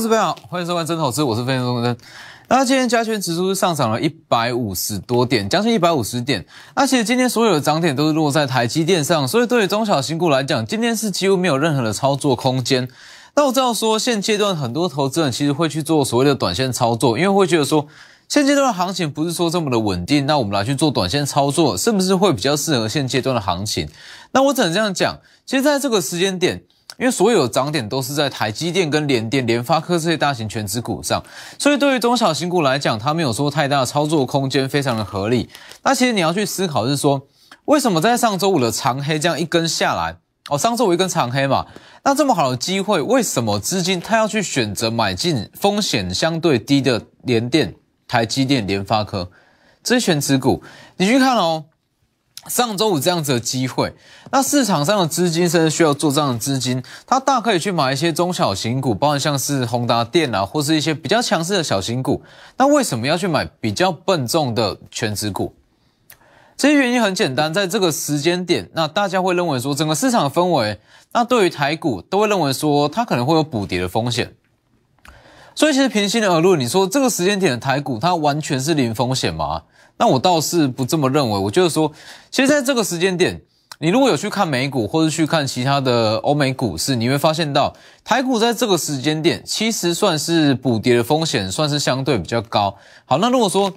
各位好，欢迎收看真投资，我是分析师钟真。那今天加权指数是上涨了一百五十多点，将近一百五十点。那其实今天所有的涨点都是落在台积电上，所以对于中小型股来讲，今天是几乎没有任何的操作空间。那我知道说，现阶段很多投资人其实会去做所谓的短线操作，因为会觉得说，现阶段的行情不是说这么的稳定，那我们来去做短线操作，是不是会比较适合现阶段的行情？那我只能这样讲，其实在这个时间点。因为所有涨点都是在台积电、跟联电、联发科这些大型全指股上，所以对于中小型股来讲，它没有说太大的操作空间，非常的合理。那其实你要去思考是说，为什么在上周五的长黑这样一根下来，哦，上周五一根长黑嘛，那这么好的机会，为什么资金它要去选择买进风险相对低的联电、台积电、联发科这些全指股？你去看哦。上周五这样子的机会，那市场上的资金甚至需要做这样的资金，它大可以去买一些中小型股，包括像是宏达电啊，或是一些比较强势的小型股。那为什么要去买比较笨重的全值股？这些原因很简单，在这个时间点，那大家会认为说整个市场的氛围，那对于台股都会认为说它可能会有补跌的风险。所以其实平心而论，你说这个时间点的台股，它完全是零风险吗？那我倒是不这么认为，我就是说，其实在这个时间点，你如果有去看美股或者去看其他的欧美股市，你会发现到台股在这个时间点其实算是补跌的风险算是相对比较高。好，那如果说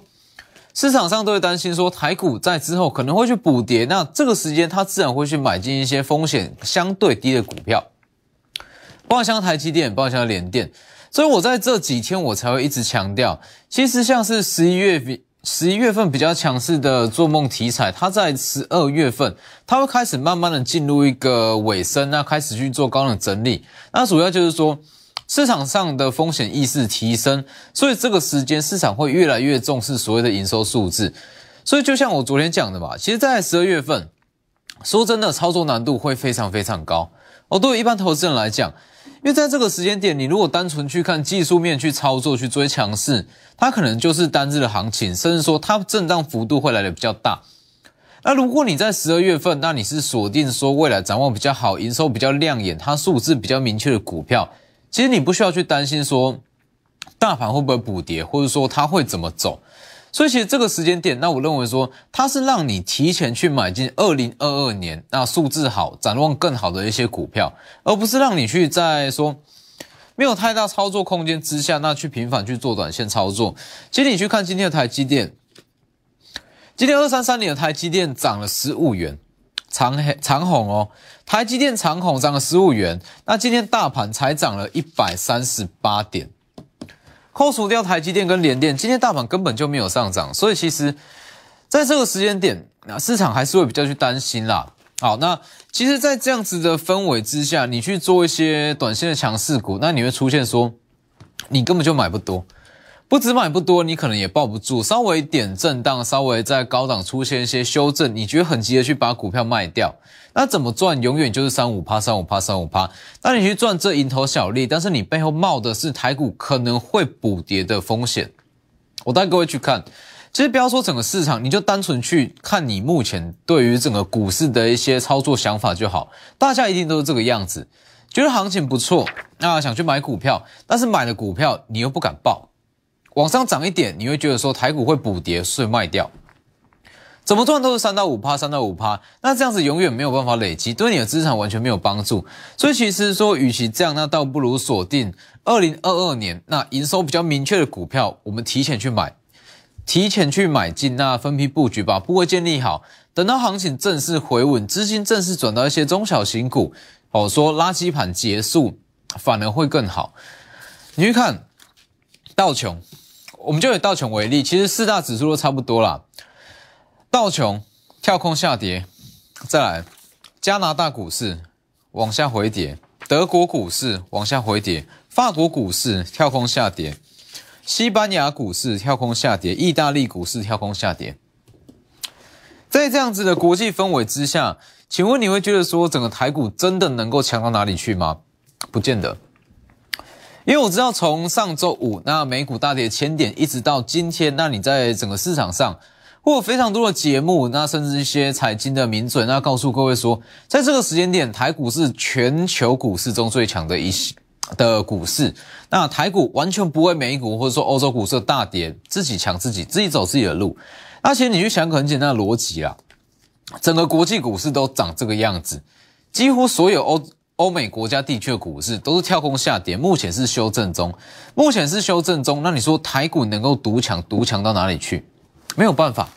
市场上都会担心说台股在之后可能会去补跌，那这个时间它自然会去买进一些风险相对低的股票，包括像台积电，包括像联电。所以我在这几天我才会一直强调，其实像是十一月比。十一月份比较强势的做梦题材，它在十二月份，它会开始慢慢的进入一个尾声，那开始去做高冷整理。那主要就是说，市场上的风险意识提升，所以这个时间市场会越来越重视所谓的营收数字。所以就像我昨天讲的吧，其实，在十二月份，说真的，操作难度会非常非常高。哦，对于一般投资人来讲。因为在这个时间点，你如果单纯去看技术面去操作去追强势，它可能就是单日的行情，甚至说它震荡幅度会来的比较大。那如果你在十二月份，那你是锁定说未来展望比较好、营收比较亮眼、它数字比较明确的股票，其实你不需要去担心说大盘会不会补跌，或者说它会怎么走。所以其实这个时间点，那我认为说它是让你提前去买进二零二二年那数字好、展望更好的一些股票，而不是让你去在说没有太大操作空间之下，那去频繁去做短线操作。其实你去看今天的台积电，今天二三三年的台积电涨了十五元，长黑长红哦，台积电长红涨了十五元，那今天大盘才涨了一百三十八点。扣除掉台积电跟联电，今天大盘根本就没有上涨，所以其实在这个时间点，那市场还是会比较去担心啦。好，那其实，在这样子的氛围之下，你去做一些短线的强势股，那你会出现说，你根本就买不多。不止买不多，你可能也抱不住。稍微点震荡，稍微在高档出现一些修正，你觉得很急的去把股票卖掉，那怎么赚？永远就是三五趴，三五趴，三五趴。那你去赚这蝇头小利，但是你背后冒的是台股可能会补跌的风险。我带各位去看，其实不要说整个市场，你就单纯去看你目前对于整个股市的一些操作想法就好。大家一定都是这个样子，觉得行情不错，那想去买股票，但是买了股票你又不敢报。往上涨一点，你会觉得说台股会补跌，所以卖掉。怎么赚都是三到五趴，三到五趴，那这样子永远没有办法累积，对你的资产完全没有帮助。所以其实说，与其这样，那倒不如锁定二零二二年那营收比较明确的股票，我们提前去买，提前去买进，那分批布局，把部位建立好，等到行情正式回稳，资金正式转到一些中小型股，哦，说垃圾盘结束，反而会更好。你去看道琼。我们就以道琼为例，其实四大指数都差不多啦。道琼跳空下跌，再来加拿大股市往下回跌，德国股市往下回跌，法国股市跳空下跌，西班牙股市跳空下跌，意大利股市跳空下跌。在这样子的国际氛围之下，请问你会觉得说整个台股真的能够强到哪里去吗？不见得。因为我知道，从上周五那美股大跌千点，一直到今天，那你在整个市场上，或非常多的节目，那甚至一些财经的名嘴，那告诉各位说，在这个时间点，台股是全球股市中最强的一的股市，那台股完全不会美股或者说欧洲股市大跌，自己抢自己，自己走自己的路。那其实你去想个很简单的逻辑啦，整个国际股市都长这个样子，几乎所有欧欧美国家地区的股市都是跳空下跌，目前是修正中，目前是修正中。那你说台股能够独强，独强到哪里去？没有办法，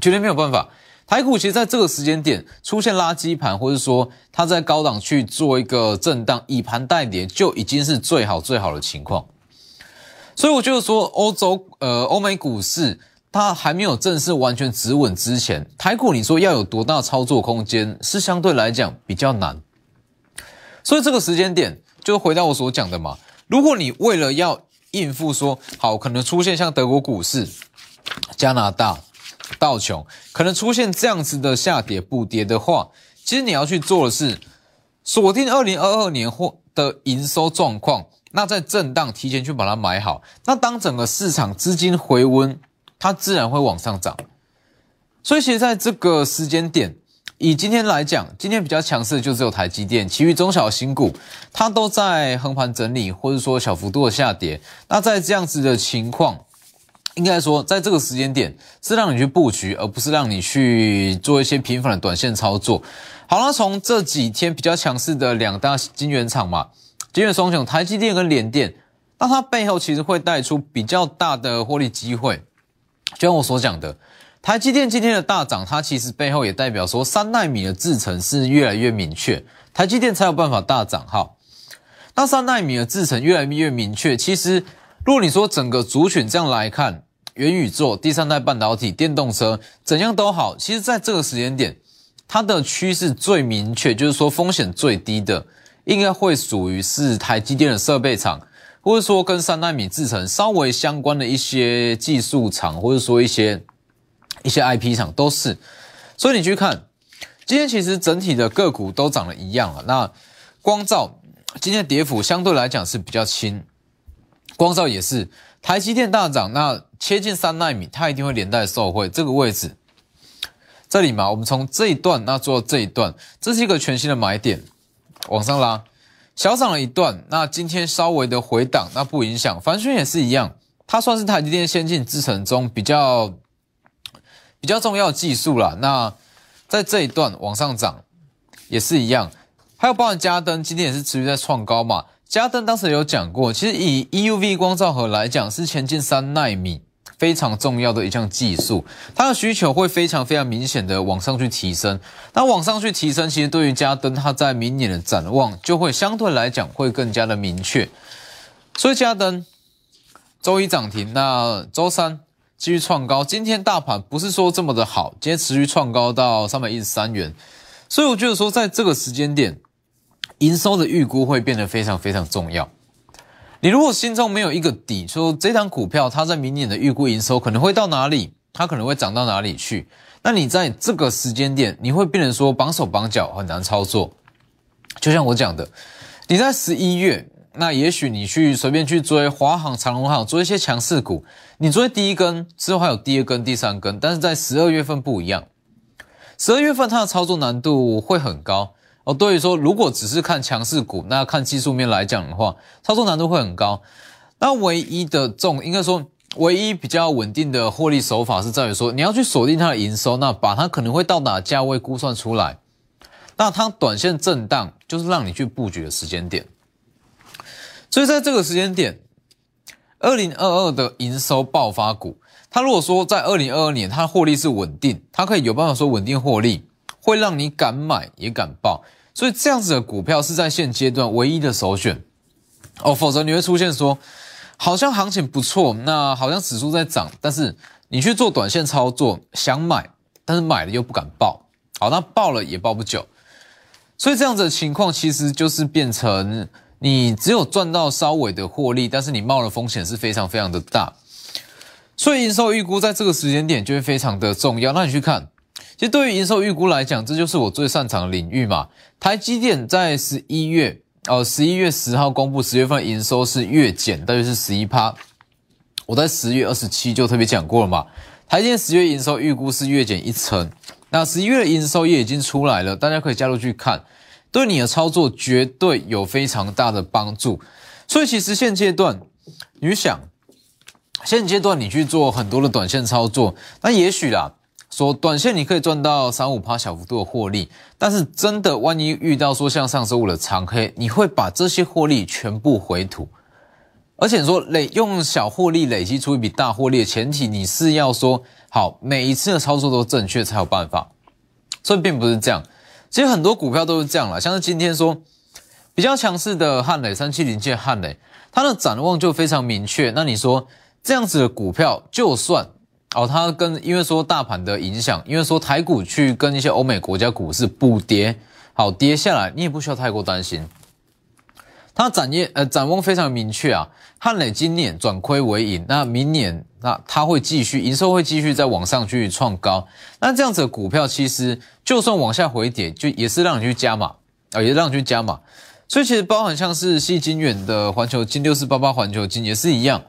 绝对没有办法。台股其实在这个时间点出现垃圾盘，或者说它在高档去做一个震荡，以盘代跌，就已经是最好最好的情况。所以我觉得说，欧洲呃欧美股市它还没有正式完全止稳之前，台股你说要有多大操作空间，是相对来讲比较难。所以这个时间点就回到我所讲的嘛，如果你为了要应付说好可能出现像德国股市、加拿大。道琼可能出现这样子的下跌不跌的话，其实你要去做的是锁定二零二二年或的营收状况，那在震荡提前去把它买好。那当整个市场资金回温，它自然会往上涨。所以其实在这个时间点，以今天来讲，今天比较强势的就只有台积电，其余中小型股它都在横盘整理，或者说小幅度的下跌。那在这样子的情况。应该说，在这个时间点是让你去布局，而不是让你去做一些频繁的短线操作。好了，从这几天比较强势的两大晶圆厂嘛，晶圆双雄台积电跟联电，那它背后其实会带出比较大的获利机会。就像我所讲的，台积电今天的大涨，它其实背后也代表说三纳米的制程是越来越明确，台积电才有办法大涨。哈，那三纳米的制程越来越明确，其实如果你说整个族群这样来看，元宇宙、第三代半导体、电动车怎样都好，其实在这个时间点，它的趋势最明确，就是说风险最低的，应该会属于是台积电的设备厂，或者说跟三纳米制程稍微相关的一些技术厂，或者说一些一些 IP 厂都是。所以你去看，今天其实整体的个股都涨了一样了。那光照今天的跌幅相对来讲是比较轻，光照也是。台积电大涨，那切近三纳米，它一定会连带受惠。这个位置，这里嘛，我们从这一段那做这一段，这是一个全新的买点，往上拉，小涨了一段。那今天稍微的回档，那不影响。凡轩也是一样，它算是台积电先进制程中比较比较重要的技术了。那在这一段往上涨，也是一样。还有包含加登，今天也是持续在创高嘛。加登当时有讲过，其实以 EUV 光照盒来讲，是前进三纳米非常重要的一项技术，它的需求会非常非常明显的往上去提升。那往上去提升，其实对于加登它在明年的展望就会相对来讲会更加的明确。所以加登周一涨停，那周三继续创高。今天大盘不是说这么的好，今天持续创高到三百一十三元。所以我觉得说，在这个时间点。营收的预估会变得非常非常重要。你如果心中没有一个底，说这张股票它在明年的预估营收可能会到哪里，它可能会涨到哪里去，那你在这个时间点，你会变成说绑手绑脚，很难操作。就像我讲的，你在十一月，那也许你去随便去追华航、长荣航，追一些强势股，你追第一根之后还有第二根、第三根，但是在十二月份不一样，十二月份它的操作难度会很高。哦，对于说，如果只是看强势股，那看技术面来讲的话，操作难度会很高。那唯一的重，应该说唯一比较稳定的获利手法是在于说，你要去锁定它的营收，那把它可能会到达价位估算出来。那它短线震荡就是让你去布局的时间点。所以在这个时间点，二零二二的营收爆发股，它如果说在二零二二年它获利是稳定，它可以有办法说稳定获利，会让你敢买也敢报。所以这样子的股票是在现阶段唯一的首选哦，否则你会出现说，好像行情不错，那好像指数在涨，但是你去做短线操作，想买，但是买了又不敢报，好，那报了也报不久，所以这样子的情况其实就是变成你只有赚到稍微的获利，但是你冒的风险是非常非常的大，所以营收预估在这个时间点就会非常的重要。那你去看。其实对于营收预估来讲，这就是我最擅长的领域嘛。台积电在十一月，呃，十一月十号公布十月份营收是月减，大约是十一趴。我在十月二十七就特别讲过了嘛。台积电十月营收预估是月减一成，那十一月的营收也已经出来了，大家可以加入去看。对你的操作绝对有非常大的帮助。所以其实现阶段，你想，现阶段你去做很多的短线操作，那也许啦，说短线你可以赚到三五趴小幅度的获利，但是真的万一遇到说像上周五的长黑，你会把这些获利全部回吐。而且说累用小获利累积出一笔大获利的前提，你是要说好每一次的操作都正确才有办法，所以并不是这样。其实很多股票都是这样了，像是今天说比较强势的汉磊三七零界汉磊，它的展望就非常明确。那你说这样子的股票，就算哦，它跟因为说大盘的影响，因为说台股去跟一些欧美国家股市补跌，好跌下来，你也不需要太过担心。它展业呃展望非常明确啊，汉磊今年转亏为盈，那明年那它会继续营收会继续再往上去创高，那这样子的股票其实就算往下回跌，就也是让你去加码啊，也是让你去加码，所以其实包含像是细金远的环球金六四八八环球金也是一样，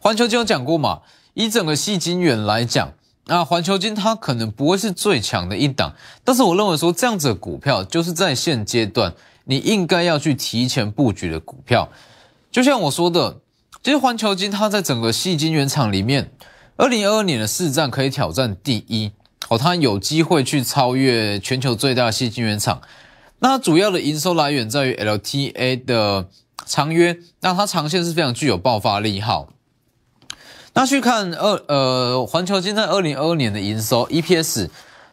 环球金有讲过嘛，以整个细金远来讲，那环球金它可能不会是最强的一档，但是我认为说这样子的股票就是在现阶段。你应该要去提前布局的股票，就像我说的，其实环球金它在整个细金原厂里面，二零二二年的市占可以挑战第一，哦，它有机会去超越全球最大的细晶原厂。那主要的营收来源在于 LTA 的长约，那它长线是非常具有爆发力。好，那去看二呃环球金在二零二二年的营收 EPS。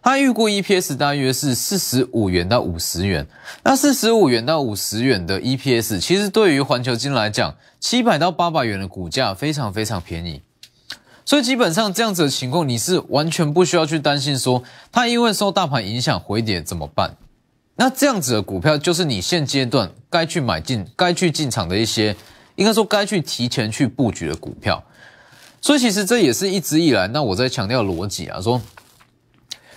它预估 EPS 大约是四十五元到五十元，那四十五元到五十元的 EPS，其实对于环球金来讲，七百到八百元的股价非常非常便宜，所以基本上这样子的情况，你是完全不需要去担心说它因为受大盘影响回跌怎么办？那这样子的股票就是你现阶段该去买进、该去进场的一些，应该说该去提前去布局的股票。所以其实这也是一直以来，那我在强调逻辑啊，说。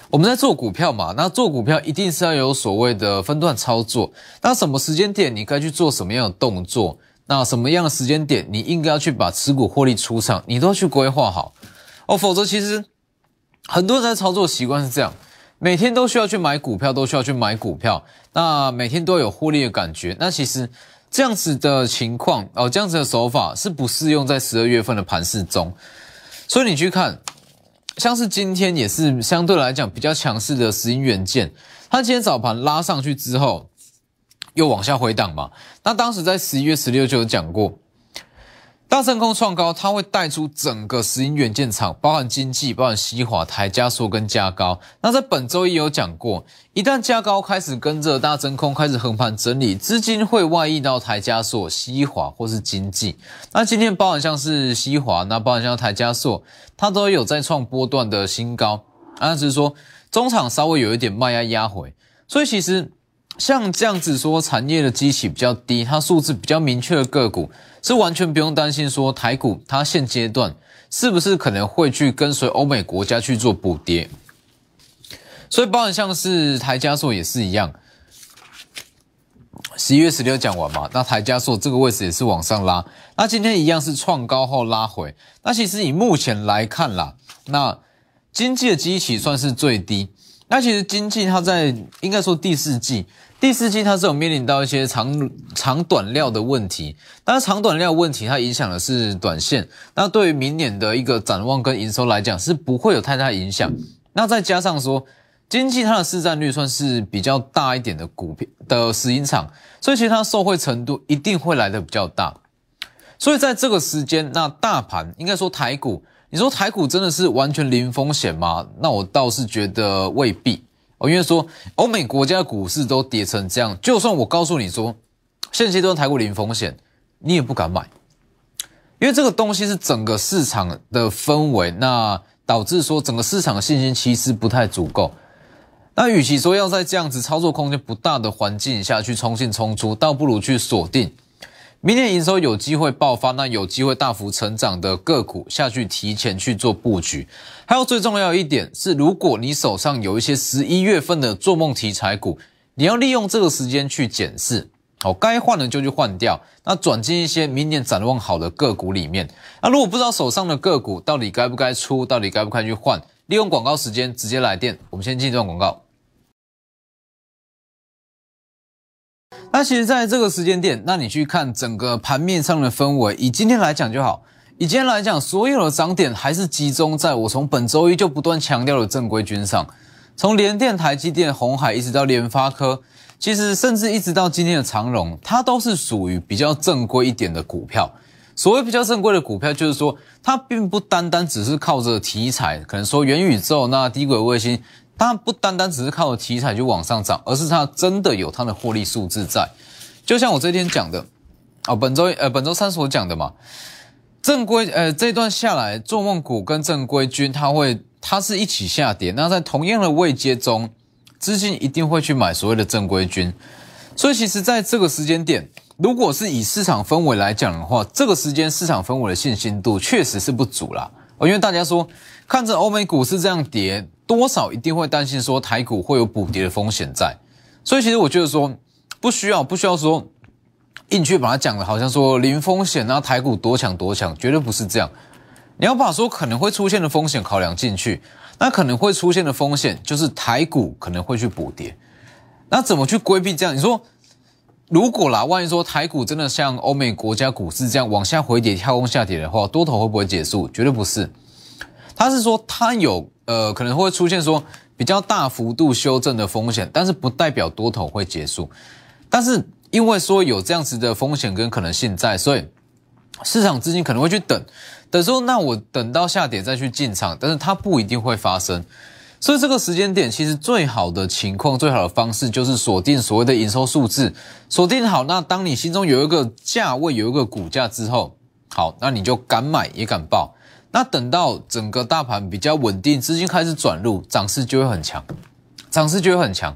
我们在做股票嘛，那做股票一定是要有所谓的分段操作。那什么时间点你该去做什么样的动作？那什么样的时间点你应该要去把持股获利出场，你都要去规划好哦。否则，其实很多人在操作习惯是这样，每天都需要去买股票，都需要去买股票，那每天都有获利的感觉。那其实这样子的情况哦，这样子的手法是不适用在十二月份的盘市中。所以你去看。像是今天也是相对来讲比较强势的石英元件，它今天早盘拉上去之后，又往下回档嘛。那当时在十一月十六就有讲过。大升空创高，它会带出整个石英元件厂，包含经济、包含西华、台加速跟加高。那在本周也有讲过，一旦加高开始跟着大真空开始横盘整理，资金会外溢到台加速、西华或是经济。那今天包含像是西华，那包含像台加速，它都有在创波段的新高。啊，只是说中场稍微有一点卖压压回，所以其实。像这样子说，产业的基期比较低，它数字比较明确的个股，是完全不用担心说台股它现阶段是不是可能会去跟随欧美国家去做补跌。所以包含像是台加速也是一样，十一月十六讲完嘛，那台加速这个位置也是往上拉，那今天一样是创高后拉回。那其实以目前来看啦，那经济的基期算是最低。那其实经济它在应该说第四季。第四季它是有面临到一些长长短料的问题，但是长短料问题它影响的是短线，那对于明年的一个展望跟营收来讲是不会有太大影响。那再加上说经济它的市占率算是比较大一点的股票的石英厂，所以其实它受惠程度一定会来的比较大。所以在这个时间，那大盘应该说台股，你说台股真的是完全零风险吗？那我倒是觉得未必。哦，因为说欧美国家股市都跌成这样，就算我告诉你说现阶段台股零风险，你也不敢买，因为这个东西是整个市场的氛围，那导致说整个市场的信心其实不太足够。那与其说要在这样子操作空间不大的环境下去冲进冲出，倒不如去锁定。明年营收有机会爆发，那有机会大幅成长的个股下去提前去做布局。还有最重要一点是，如果你手上有一些十一月份的做梦题材股，你要利用这个时间去检视，哦，该换的就去换掉，那转进一些明年展望好的个股里面。那如果不知道手上的个股到底该不该出，到底该不该去换，利用广告时间直接来电。我们先进一段广告。那其实在这个时间点，那你去看整个盘面上的氛围，以今天来讲就好。以今天来讲，所有的涨点还是集中在我从本周一就不断强调的正规军上，从联电、台积电、红海一直到联发科，其实甚至一直到今天的长荣，它都是属于比较正规一点的股票。所谓比较正规的股票，就是说它并不单单只是靠着题材，可能说元宇宙、那低轨卫星，它不单单只是靠题材就往上涨，而是它真的有它的获利数字在。就像我这天讲的，哦，本周呃本周三所讲的嘛。正规呃，这段下来，做梦股跟正规军，它会它是一起下跌。那在同样的位阶中，资金一定会去买所谓的正规军。所以其实在这个时间点，如果是以市场氛围来讲的话，这个时间市场氛围的信心度确实是不足啦。哦，因为大家说看着欧美股市这样跌，多少一定会担心说台股会有补跌的风险在。所以其实我觉得说不需要，不需要说。硬去把它讲的好像说零风险啊，台股多强多强，绝对不是这样。你要把说可能会出现的风险考量进去，那可能会出现的风险就是台股可能会去补跌。那怎么去规避这样？你说如果啦，万一说台股真的像欧美国家股市这样往下回跌、跳空下跌的话，多头会不会结束？绝对不是。他是说他有呃可能会出现说比较大幅度修正的风险，但是不代表多头会结束。但是。因为说有这样子的风险跟可能性在，所以市场资金可能会去等，等说那我等到下跌再去进场，但是它不一定会发生。所以这个时间点其实最好的情况、最好的方式就是锁定所谓的营收数字，锁定好。那当你心中有一个价位、有一个股价之后，好，那你就敢买也敢报。那等到整个大盘比较稳定，资金开始转入，涨势就会很强，涨势就会很强。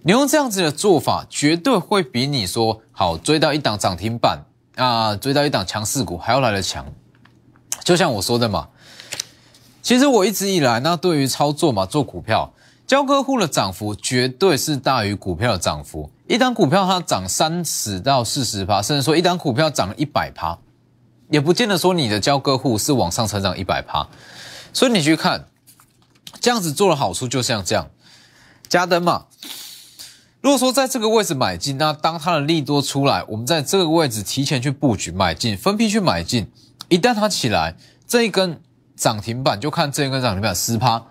你用这样子的做法，绝对会比你说好追到一档涨停板啊，追到一档强势股还要来的强。就像我说的嘛，其实我一直以来，那对于操作嘛，做股票，交割户的涨幅绝对是大于股票的涨幅。一档股票它涨三十到四十趴，甚至说一档股票涨了一百趴，也不见得说你的交割户是往上成长一百趴。所以你去看，这样子做的好处就像这样，加灯嘛。如果说在这个位置买进，那当它的利多出来，我们在这个位置提前去布局买进，分批去买进。一旦它起来，这一根涨停板就看这一根涨停板十趴，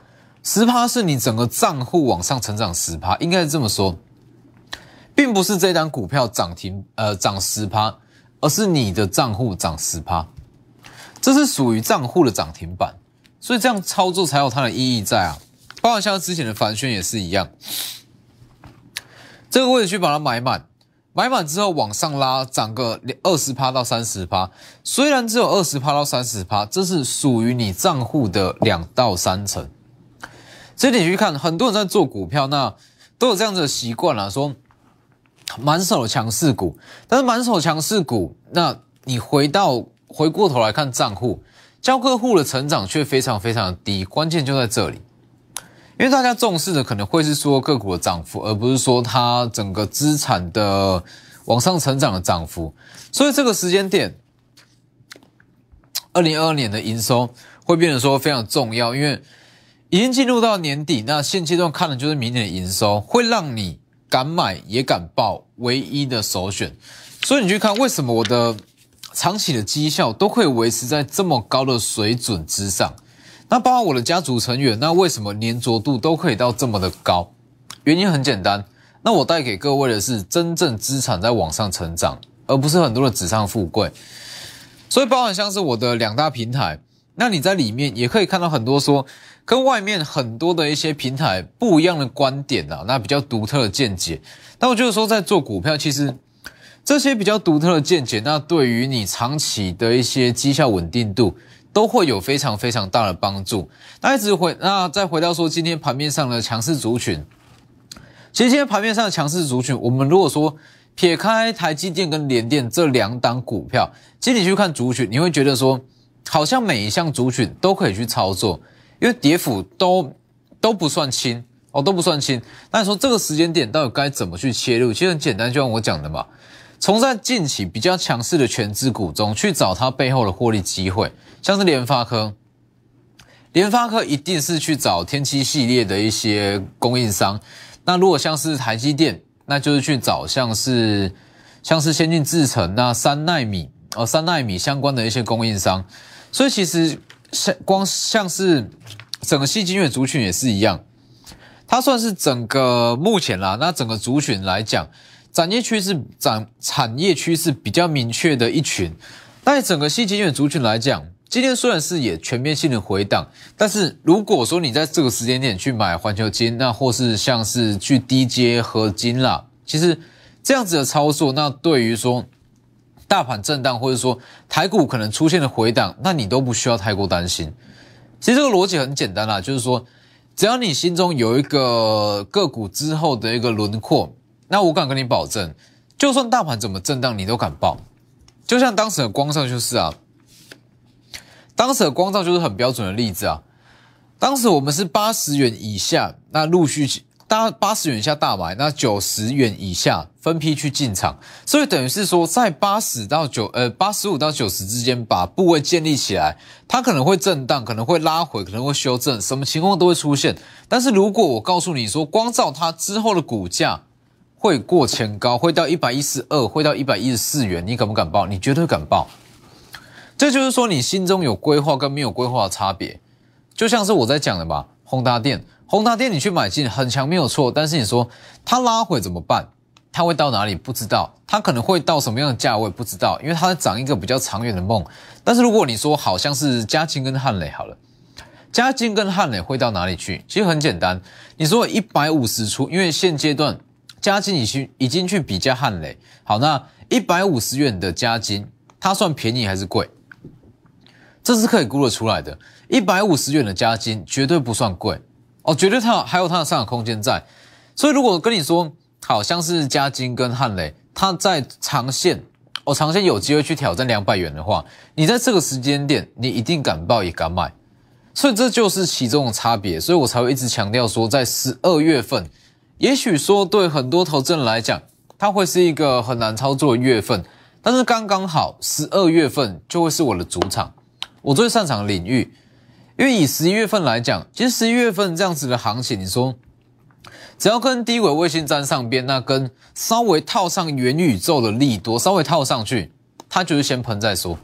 十趴是你整个账户往上成长十趴，应该是这么说，并不是这单股票涨停呃涨十趴，而是你的账户涨十趴，这是属于账户的涨停板，所以这样操作才有它的意义在啊。包括像之前的凡轩也是一样。这个位置去把它买满，买满之后往上拉，涨个二十趴到三十趴。虽然只有二十趴到三十趴，这是属于你账户的两到三成。这点去看，很多人在做股票，那都有这样子的习惯了，说满手强势股。但是满手强势股，那你回到回过头来看账户，交客户的成长却非常非常低。关键就在这里。因为大家重视的可能会是说个股的涨幅，而不是说它整个资产的往上成长的涨幅。所以这个时间点，二零二二年的营收会变得说非常重要，因为已经进入到年底，那现阶段看的就是明年的营收，会让你敢买也敢报唯一的首选。所以你去看为什么我的长期的绩效都可以维持在这么高的水准之上。那包括我的家族成员，那为什么粘着度都可以到这么的高？原因很简单，那我带给各位的是真正资产在往上成长，而不是很多的纸上富贵。所以包含像是我的两大平台，那你在里面也可以看到很多说跟外面很多的一些平台不一样的观点啊，那比较独特的见解。但我就是说，在做股票，其实这些比较独特的见解，那对于你长期的一些绩效稳定度。都会有非常非常大的帮助。那一直回，那再回到说今天盘面上的强势族群，其实今天盘面上的强势族群，我们如果说撇开台积电跟联电这两档股票，其实你去看族群，你会觉得说，好像每一项族群都可以去操作，因为跌幅都都不算轻哦，都不算轻。那你说这个时间点到底该怎么去切入？其实很简单，就像我讲的嘛。从在近期比较强势的全资股中去找它背后的获利机会，像是联发科，联发科一定是去找天气系列的一些供应商。那如果像是台积电，那就是去找像是像是先进制程那三纳米哦三纳米相关的一些供应商，所以其实像光像是整个细晶圆族群也是一样，它算是整个目前啦，那整个族群来讲，产业趋势产产业趋势比较明确的一群，在整个细晶圆族群来讲。今天虽然是也全面性的回档，但是如果说你在这个时间点去买环球金，那或是像是去低阶合金啦，其实这样子的操作，那对于说大盘震荡或者说台股可能出现的回档，那你都不需要太过担心。其实这个逻辑很简单啦，就是说只要你心中有一个个股之后的一个轮廓，那我敢跟你保证，就算大盘怎么震荡，你都敢报。就像当时的光照就是啊。当时的光照就是很标准的例子啊。当时我们是八十元以下，那陆续大八十元以下大买，那九十元以下分批去进场，所以等于是说在八十到九呃八十五到九十之间把部位建立起来，它可能会震荡，可能会拉回，可能会修正，什么情况都会出现。但是如果我告诉你说光照它之后的股价会过前高，会到一百一十二，会到一百一十四元，你敢不敢报？你绝对敢报。这就是说，你心中有规划跟没有规划的差别，就像是我在讲的吧。宏达电，宏达电你去买进很强没有错，但是你说它拉回怎么办？它会到哪里？不知道，它可能会到什么样的价位？不知道，因为它在涨一个比较长远的梦。但是如果你说好像是嘉靖跟汉磊好了，嘉靖跟汉磊会到哪里去？其实很简单，你说一百五十出，因为现阶段嘉靖已经已经去比价汉磊，好，那一百五十元的嘉靖，它算便宜还是贵？这是可以估得出来的，一百五十元的加金绝对不算贵哦，绝对它还有它的上涨空间在。所以如果跟你说，好像是加金跟汉雷，它在长线哦，长线有机会去挑战两百元的话，你在这个时间点，你一定敢报也敢买。所以这就是其中的差别，所以我才会一直强调说，在十二月份，也许说对很多投资人来讲，它会是一个很难操作的月份，但是刚刚好，十二月份就会是我的主场。我最擅长的领域，因为以十一月份来讲，其实十一月份这样子的行情，你说只要跟低轨卫星沾上边，那跟稍微套上元宇宙的利多，稍微套上去，它就是先喷再说，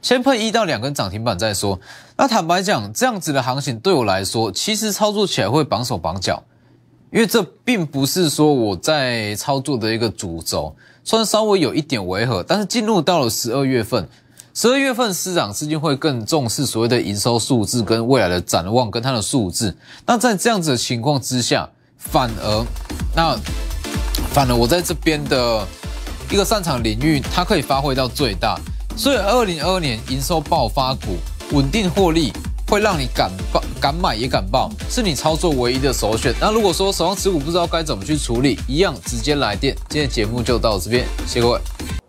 先喷一到两根涨停板再说。那坦白讲，这样子的行情对我来说，其实操作起来会绑手绑脚，因为这并不是说我在操作的一个主轴，虽然稍微有一点违和，但是进入到了十二月份。十二月份市场资金会更重视所谓的营收数字跟未来的展望跟它的数字。那在这样子的情况之下，反而那反而我在这边的一个擅长领域，它可以发挥到最大。所以二零二二年营收爆发股稳定获利，会让你敢报敢买也敢报，是你操作唯一的首选。那如果说手上持股不知道该怎么去处理，一样直接来电。今天节目就到这边，谢谢各位。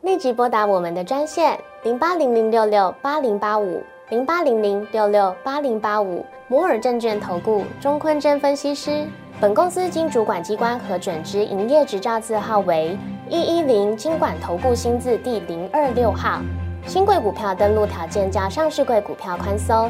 立即拨打我们的专线零八零零六六八零八五零八零零六六八零八五摩尔证券投顾钟坤真分析师。本公司经主管机关核准之营业执照字号为一一零金管投顾新字第零二六号。新贵股票登录条件较上市贵股票宽松。